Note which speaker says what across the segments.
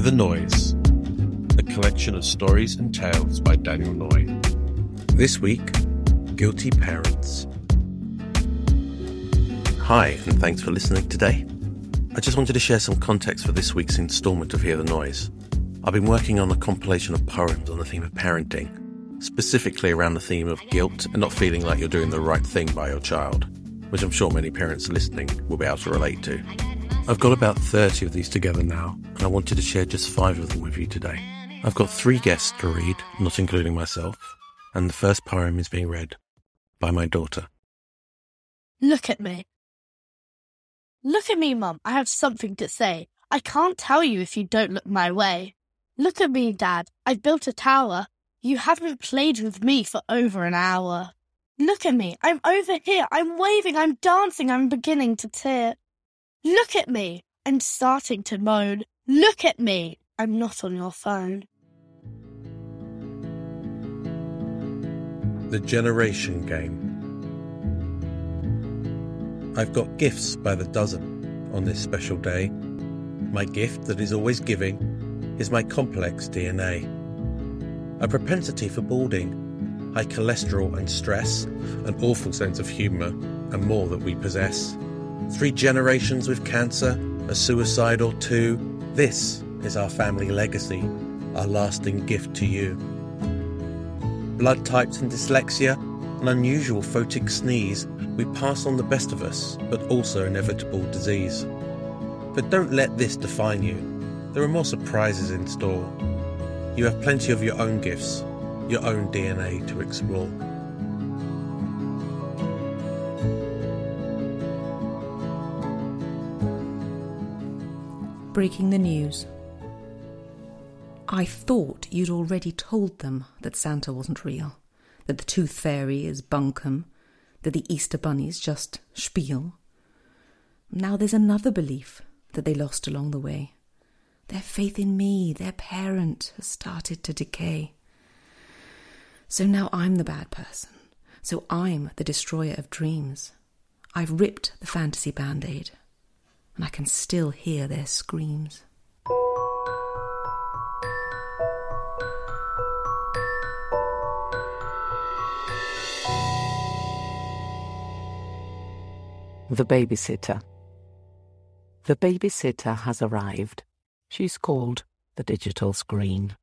Speaker 1: the Noise, a collection of stories and tales by Daniel Noy. This week, Guilty Parents. Hi, and thanks for listening today. I just wanted to share some context for this week's instalment of Hear the Noise. I've been working on a compilation of poems on the theme of parenting, specifically around the theme of guilt and not feeling like you're doing the right thing by your child, which I'm sure many parents listening will be able to relate to. I've got about 30 of these together now, and I wanted to share just five of them with you today. I've got three guests to read, not including myself, and the first poem is being read by my daughter.
Speaker 2: Look at me. Look at me, Mum. I have something to say. I can't tell you if you don't look my way. Look at me, Dad. I've built a tower. You haven't played with me for over an hour. Look at me. I'm over here. I'm waving. I'm dancing. I'm beginning to tear. Look at me. I'm starting to moan. Look at me. I'm not on your phone.
Speaker 1: The Generation Game. I've got gifts by the dozen on this special day. My gift that is always giving is my complex DNA. A propensity for balding, high cholesterol and stress, an awful sense of humour, and more that we possess. Three generations with cancer, a suicide or two. This is our family legacy, our lasting gift to you. Blood types and dyslexia, an unusual photic sneeze, we pass on the best of us, but also inevitable disease. But don't let this define you. There are more surprises in store. You have plenty of your own gifts, your own DNA to explore.
Speaker 3: Breaking the news. I thought you'd already told them that Santa wasn't real, that the Tooth Fairy is bunkum, that the Easter Bunny's just spiel. Now there's another belief that they lost along the way. Their faith in me, their parent, has started to decay. So now I'm the bad person. So I'm the destroyer of dreams. I've ripped the fantasy band aid, and I can still hear their screams.
Speaker 4: The babysitter. The babysitter has arrived. She's called the digital screen.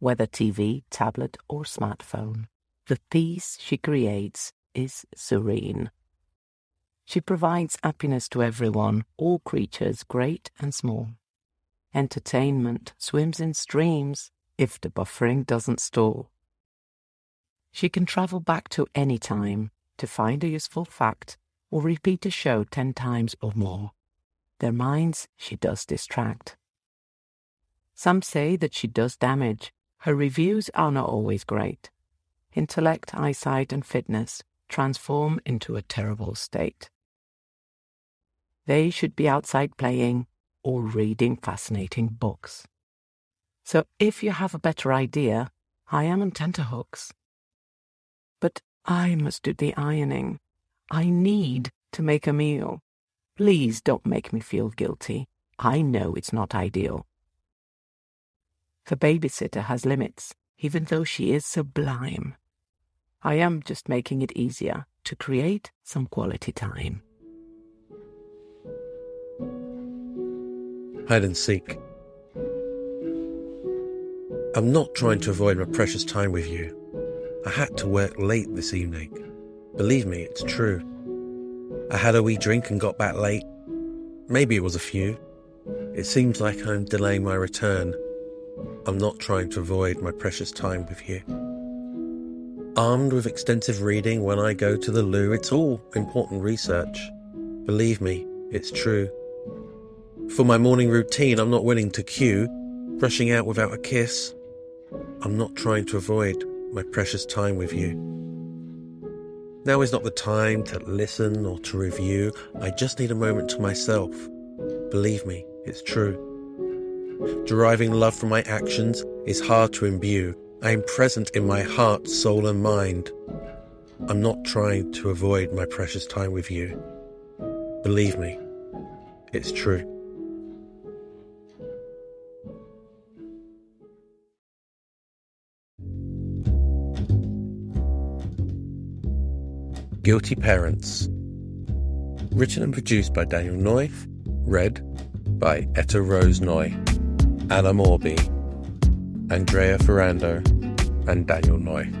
Speaker 4: Whether TV, tablet, or smartphone, the peace she creates is serene. She provides happiness to everyone, all creatures, great and small. Entertainment swims in streams if the buffering doesn't stall. She can travel back to any time to find a useful fact or repeat a show ten times or more. Their minds she does distract. Some say that she does damage. Her reviews are not always great. Intellect, eyesight, and fitness transform into a terrible state. They should be outside playing or reading fascinating books. So if you have a better idea, I am on tenterhooks. But I must do the ironing. I need to make a meal. Please don't make me feel guilty. I know it's not ideal. The babysitter has limits, even though she is sublime. I am just making it easier to create some quality time.
Speaker 1: Hide and seek. I'm not trying to avoid my precious time with you. I had to work late this evening. Believe me, it's true. I had a wee drink and got back late. Maybe it was a few. It seems like I'm delaying my return. I'm not trying to avoid my precious time with you. Armed with extensive reading when I go to the loo, it's all important research. Believe me, it's true. For my morning routine, I'm not willing to queue, rushing out without a kiss. I'm not trying to avoid my precious time with you. Now is not the time to listen or to review. I just need a moment to myself. Believe me, it's true. Deriving love from my actions is hard to imbue. I am present in my heart, soul, and mind. I'm not trying to avoid my precious time with you. Believe me, it's true. Guilty Parents. Written and produced by Daniel Noy. Read by Etta Rose Noy, Anna Moorby, Andrea Ferrando, and Daniel Noy.